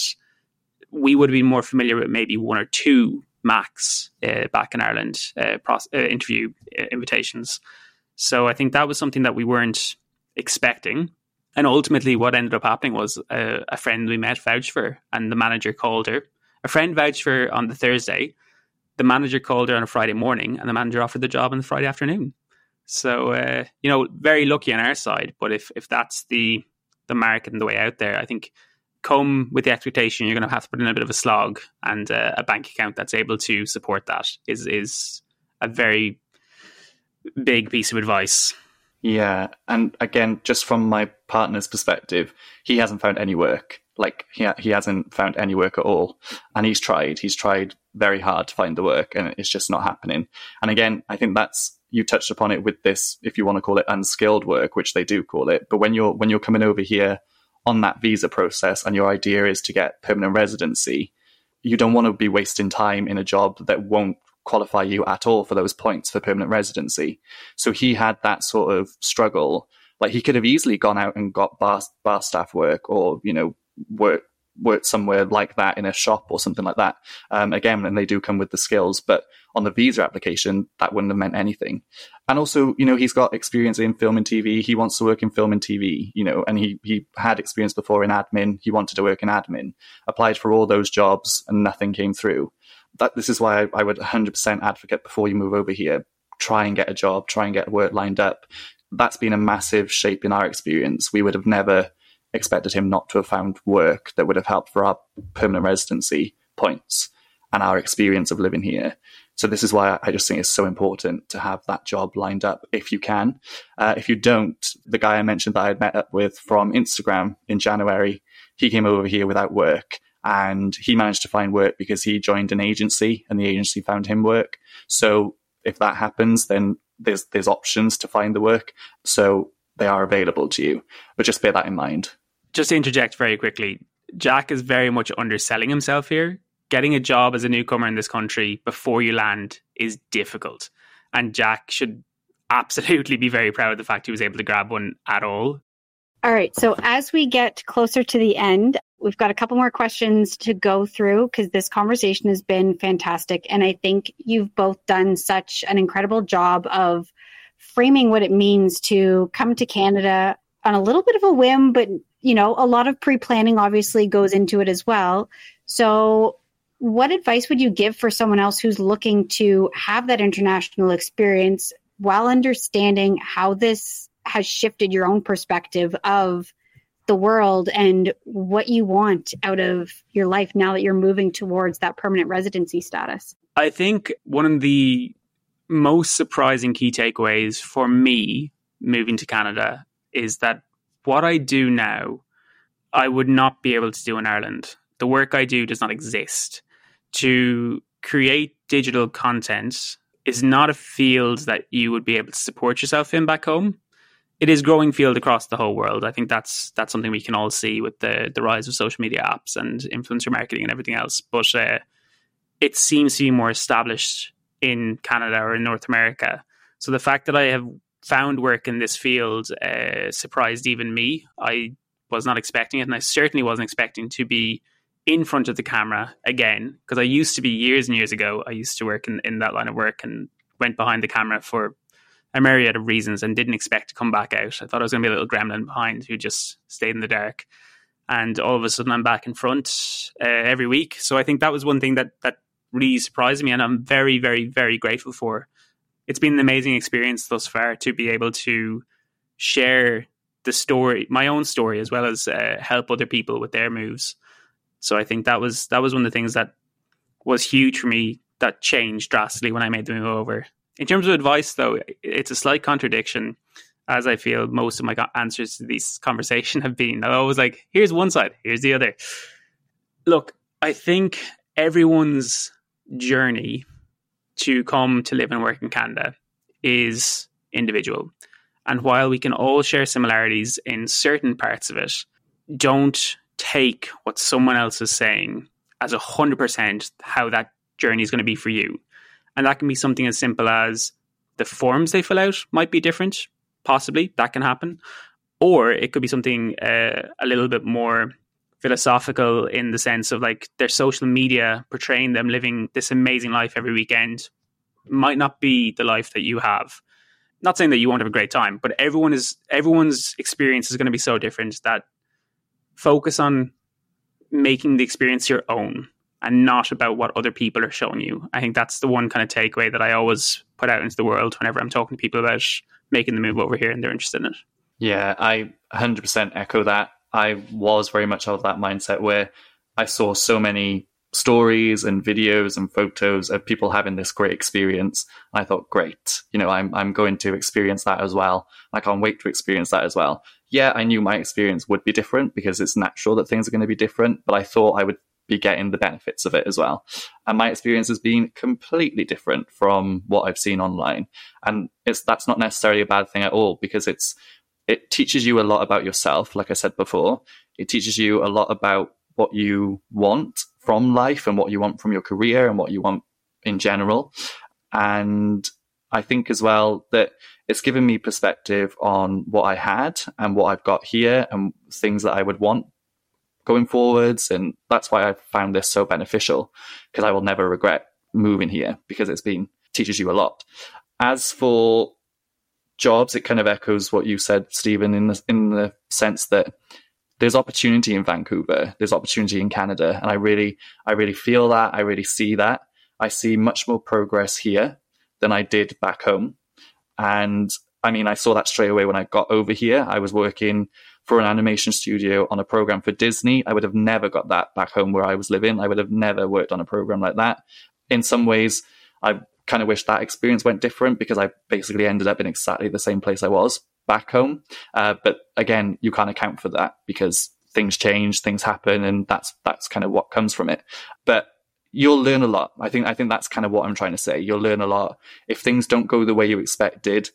we would have been more familiar with maybe one or two max uh, back in Ireland uh, uh, interview uh, invitations. So I think that was something that we weren't expecting. And ultimately, what ended up happening was uh, a friend we met vouched for, and the manager called her. A friend vouched for on the Thursday. The manager called her on a Friday morning, and the manager offered the job on the Friday afternoon. So uh, you know, very lucky on our side. But if if that's the the market and the way out there, I think come with the expectation you're going to have to put in a bit of a slog, and uh, a bank account that's able to support that is is a very big piece of advice. Yeah, and again, just from my partner's perspective, he hasn't found any work. Like he ha- he hasn't found any work at all, and he's tried. He's tried very hard to find the work, and it's just not happening. And again, I think that's you touched upon it with this, if you want to call it unskilled work, which they do call it. But when you're when you're coming over here on that visa process and your idea is to get permanent residency, you don't want to be wasting time in a job that won't qualify you at all for those points for permanent residency. So he had that sort of struggle. Like he could have easily gone out and got bar, bar staff work or, you know, work worked somewhere like that in a shop or something like that. Um, again, and they do come with the skills, but on the visa application, that wouldn't have meant anything. And also, you know, he's got experience in film and TV. He wants to work in film and TV, you know, and he, he had experience before in admin. He wanted to work in admin, applied for all those jobs and nothing came through. That, this is why I, I would 100% advocate before you move over here, try and get a job, try and get work lined up. That's been a massive shape in our experience. We would have never expected him not to have found work that would have helped for our permanent residency points and our experience of living here. So this is why I just think it's so important to have that job lined up if you can. Uh, if you don't, the guy I mentioned that I had met up with from Instagram in January, he came over here without work and he managed to find work because he joined an agency and the agency found him work. So if that happens, then there's there's options to find the work. So they are available to you. But just bear that in mind. Just to interject very quickly, Jack is very much underselling himself here. Getting a job as a newcomer in this country before you land is difficult. And Jack should absolutely be very proud of the fact he was able to grab one at all. All right. So as we get closer to the end, we've got a couple more questions to go through because this conversation has been fantastic. And I think you've both done such an incredible job of framing what it means to come to Canada on a little bit of a whim, but you know, a lot of pre-planning obviously goes into it as well. So what advice would you give for someone else who's looking to have that international experience while understanding how this has shifted your own perspective of the world and what you want out of your life now that you're moving towards that permanent residency status? I think one of the most surprising key takeaways for me moving to Canada is that what I do now, I would not be able to do in Ireland. The work I do does not exist. To create digital content is not a field that you would be able to support yourself in back home. It is growing field across the whole world. I think that's that's something we can all see with the the rise of social media apps and influencer marketing and everything else. But uh, it seems to be more established in Canada or in North America. So the fact that I have found work in this field uh, surprised even me. I was not expecting it, and I certainly wasn't expecting to be in front of the camera again because I used to be years and years ago. I used to work in, in that line of work and went behind the camera for a myriad of reasons and didn't expect to come back out. I thought I was going to be a little gremlin behind who just stayed in the dark. And all of a sudden, I'm back in front uh, every week. So I think that was one thing that that really surprised me, and I'm very, very, very grateful for. It's been an amazing experience thus far to be able to share the story, my own story, as well as uh, help other people with their moves. So I think that was that was one of the things that was huge for me that changed drastically when I made the move over. In terms of advice, though, it's a slight contradiction, as I feel most of my answers to these *laughs* conversation have been. I always like, here's one side, here's the other. Look, I think everyone's journey to come to live and work in Canada is individual. And while we can all share similarities in certain parts of it, don't take what someone else is saying as a hundred percent how that journey is going to be for you. And that can be something as simple as the forms they fill out might be different, possibly that can happen, or it could be something uh, a little bit more philosophical in the sense of like their social media portraying them living this amazing life every weekend might not be the life that you have. Not saying that you won't have a great time, but everyone is everyone's experience is going to be so different that focus on making the experience your own and not about what other people are showing you. I think that's the one kind of takeaway that I always put out into the world whenever I'm talking to people about making the move over here and they're interested in it. Yeah, I 100% echo that. I was very much of that mindset where I saw so many stories and videos and photos of people having this great experience. I thought, great, you know, I'm I'm going to experience that as well. I can't wait to experience that as well. Yeah, I knew my experience would be different because it's natural that things are going to be different, but I thought I would be getting the benefits of it as well. And my experience has been completely different from what I've seen online. And it's that's not necessarily a bad thing at all because it's it teaches you a lot about yourself, like I said before. It teaches you a lot about what you want from life and what you want from your career and what you want in general. And I think as well that it's given me perspective on what I had and what I've got here and things that I would want going forwards. And that's why I found this so beneficial because I will never regret moving here because it's been teaches you a lot. As for jobs, it kind of echoes what you said, Stephen, in the in the sense that there's opportunity in Vancouver, there's opportunity in Canada, and I really, I really feel that, I really see that. I see much more progress here than I did back home, and I mean, I saw that straight away when I got over here. I was working for an animation studio on a program for Disney. I would have never got that back home where I was living. I would have never worked on a program like that. In some ways, I kind of wish that experience went different because I basically ended up in exactly the same place I was back home. Uh, but again, you can't account for that because things change, things happen, and that's that's kind of what comes from it. But you'll learn a lot. I think I think that's kind of what I'm trying to say. You'll learn a lot if things don't go the way you expected.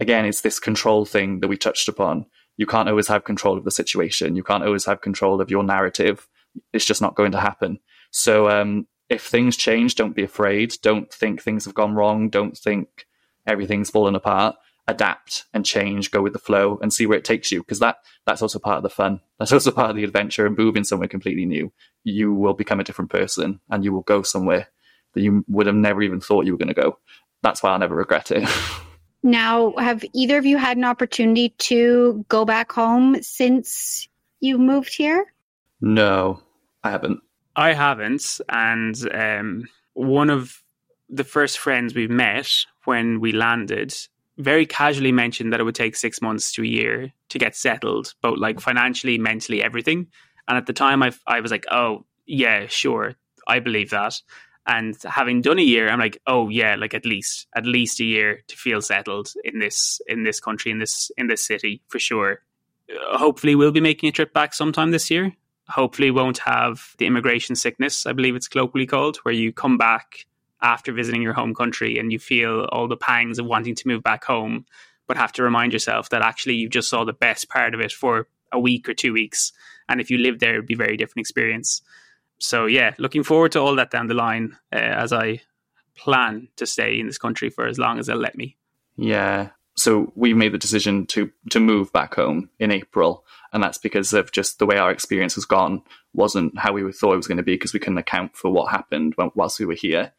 Again, it's this control thing that we touched upon. You can't always have control of the situation. You can't always have control of your narrative. It's just not going to happen. So um, if things change, don't be afraid. Don't think things have gone wrong. Don't think everything's fallen apart. Adapt and change, go with the flow and see where it takes you. Because that that's also part of the fun. *laughs* That's also part of the adventure and moving somewhere completely new. You will become a different person and you will go somewhere that you would have never even thought you were going to go. That's why I'll never regret it. *laughs* now, have either of you had an opportunity to go back home since you moved here? No, I haven't. I haven't, and um, one of the first friends we met when we landed very casually mentioned that it would take six months to a year to get settled, both like financially, mentally, everything. And at the time, I I was like, oh yeah, sure, I believe that. And having done a year, I'm like, oh yeah, like at least at least a year to feel settled in this in this country in this in this city for sure. Uh, hopefully, we'll be making a trip back sometime this year hopefully won't have the immigration sickness, I believe it's colloquially called, where you come back after visiting your home country and you feel all the pangs of wanting to move back home, but have to remind yourself that actually you just saw the best part of it for a week or two weeks. And if you lived there, it'd be a very different experience. So, yeah, looking forward to all that down the line uh, as I plan to stay in this country for as long as they'll let me. Yeah. So we made the decision to to move back home in April, and that's because of just the way our experience has gone wasn't how we thought it was going to be because we couldn't account for what happened whilst we were here.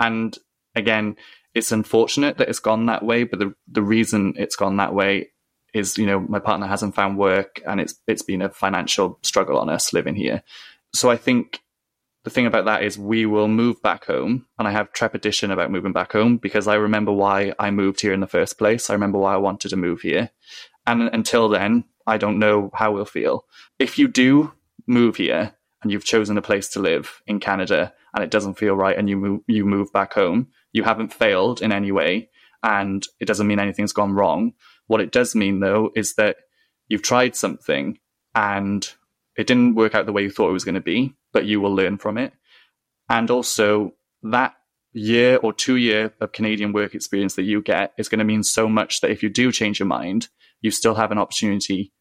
And again, it's unfortunate that it's gone that way, but the the reason it's gone that way is you know my partner hasn't found work and it's it's been a financial struggle on us living here. So I think the thing about that is we will move back home and I have trepidation about moving back home because I remember why I moved here in the first place. I remember why I wanted to move here. And until then, I don't know how we'll feel. If you do move here and you've chosen a place to live in Canada and it doesn't feel right and you move, you move back home, you haven't failed in any way and it doesn't mean anything's gone wrong. What it does mean though is that you've tried something and it didn't work out the way you thought it was going to be, but you will learn from it. And also that year or two year of Canadian work experience that you get is going to mean so much that if you do change your mind, you still have an opportunity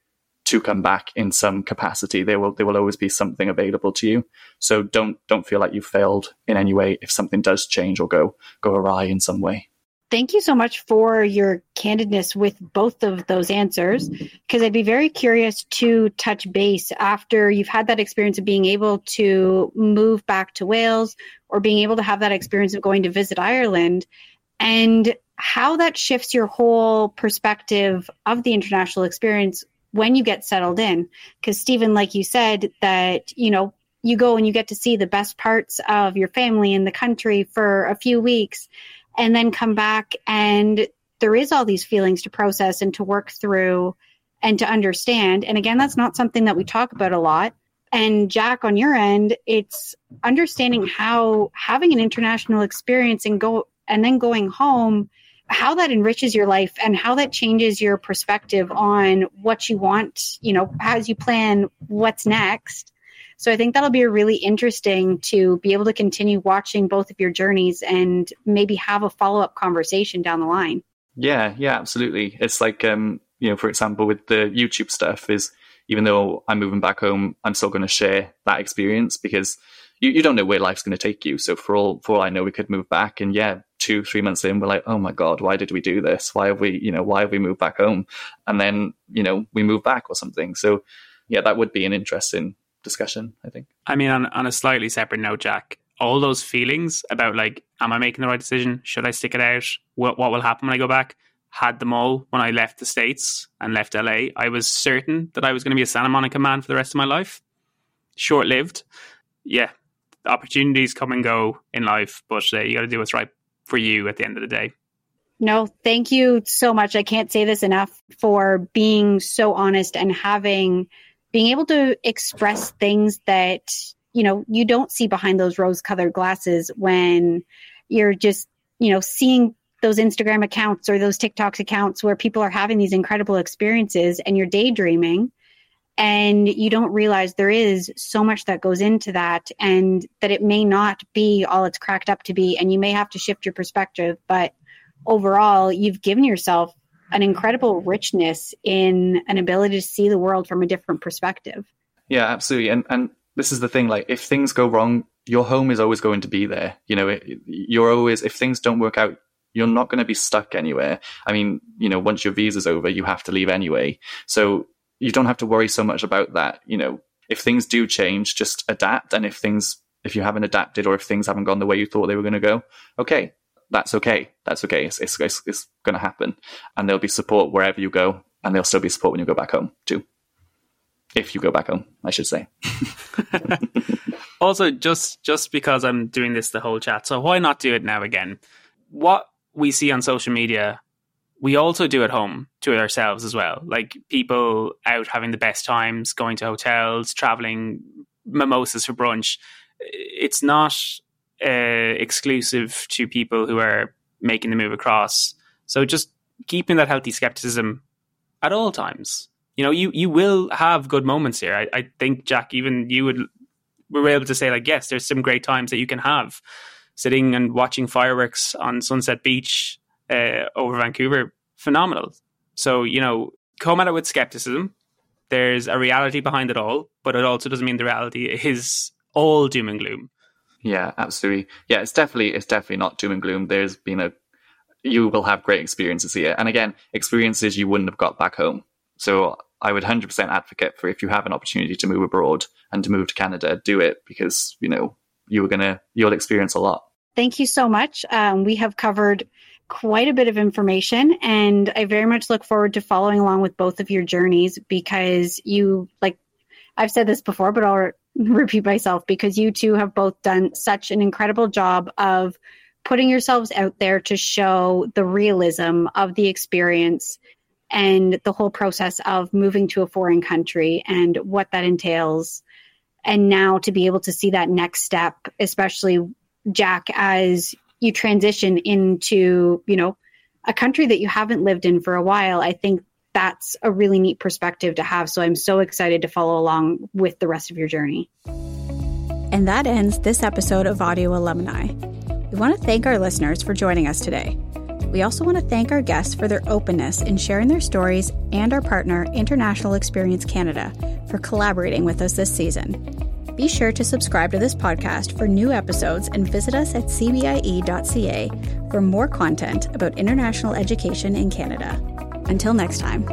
to come back in some capacity. There will there will always be something available to you. So don't don't feel like you failed in any way if something does change or go go awry in some way. Thank you so much for your candidness with both of those answers because I'd be very curious to touch base after you've had that experience of being able to move back to Wales or being able to have that experience of going to visit Ireland and how that shifts your whole perspective of the international experience when you get settled in. Because, Stephen, like you said, that, you know, you go and you get to see the best parts of your family in the country for a few weeks and then come back and there is all these feelings to process and to work through and to understand. And again, that's not something that we talk about a lot. And Jack, on your end, it's understanding how having an international experience and go and then going home, how that enriches your life and how that changes your perspective on what you want, you know, as you plan what's next. So I think that'll be really interesting to be able to continue watching both of your journeys and maybe have a follow up conversation down the line. Yeah, yeah, absolutely. It's like, um, you know, for example, with the YouTube stuff, is even though I'm moving back home, I'm still going to share that experience because you, you don't know where life's going to take you. So for all for all I know, we could move back, and yeah, two three months in, we're like, oh my god, why did we do this? Why have we, you know, why have we moved back home? And then you know we move back or something. So yeah, that would be an interesting discussion. I think. I mean, on on a slightly separate note, Jack, all those feelings about like, am I making the right decision? Should I stick it out? What what will happen when I go back? Had them all when I left the states and left LA. I was certain that I was going to be a Santa Monica man for the rest of my life. Short lived. Yeah, opportunities come and go in life, but uh, you got to do what's right for you at the end of the day. No, thank you so much. I can't say this enough for being so honest and having being able to express things that you know you don't see behind those rose colored glasses when you're just you know seeing those Instagram accounts or those TikTok accounts where people are having these incredible experiences and you're daydreaming and you don't realize there is so much that goes into that and that it may not be all it's cracked up to be and you may have to shift your perspective but overall you've given yourself an incredible richness in an ability to see the world from a different perspective. Yeah absolutely. And and this is the thing like if things go wrong your home is always going to be there. You know it, you're always if things don't work out you're not going to be stuck anywhere. I mean you know once your visa's over you have to leave anyway. So you don't have to worry so much about that. You know, if things do change, just adapt. And if things, if you haven't adapted or if things haven't gone the way you thought they were going to go, okay, that's okay. That's okay. It's, it's, it's, it's going to happen. And there'll be support wherever you go. And there'll still be support when you go back home too. If you go back home, I should say. *laughs* *laughs* also, just just because I'm doing this the whole chat, so why not do it now again? What we see on social media we also do at home to ourselves as well. Like people out having the best times, going to hotels, traveling, mimosas for brunch. It's not uh, exclusive to people who are making the move across. So just keeping that healthy skepticism at all times. You know, you you will have good moments here. I, I think Jack, even you would were able to say like, yes, there's some great times that you can have sitting and watching fireworks on Sunset Beach uh, over Vancouver, phenomenal. So, you know, come at it with skepticism. There's a reality behind it all, but it also doesn't mean the reality is all doom and gloom. Yeah, absolutely. Yeah, it's definitely it's definitely not doom and gloom. There's been a you will have great experiences here. And again, experiences you wouldn't have got back home. So I would 100% advocate for if you have an opportunity to move abroad and to move to Canada, do it because, you know, you're to, you'll experience a lot. Thank you so much. Um, we have covered quite a bit of information and I very much look forward to following along with both of your journeys because you like I've said this before but I'll repeat myself because you two have both done such an incredible job of putting yourselves out there to show the realism of the experience and the whole process of moving to a foreign country and what that entails. And now to be able to see that next step especially Jack as you transition into, you know, a country that you haven't lived in for a while, I think that's a really neat perspective to have. So I'm so excited to follow along with the rest of your journey. And that ends this episode of Audio Alumni. We want to thank our listeners for joining us today. We also want to thank our guests for their openness in sharing their stories and our partner, International Experience Canada, for collaborating with us this season. Be sure to subscribe to this podcast for new episodes and visit us at cbie.ca for more content about international education in Canada. Until next time.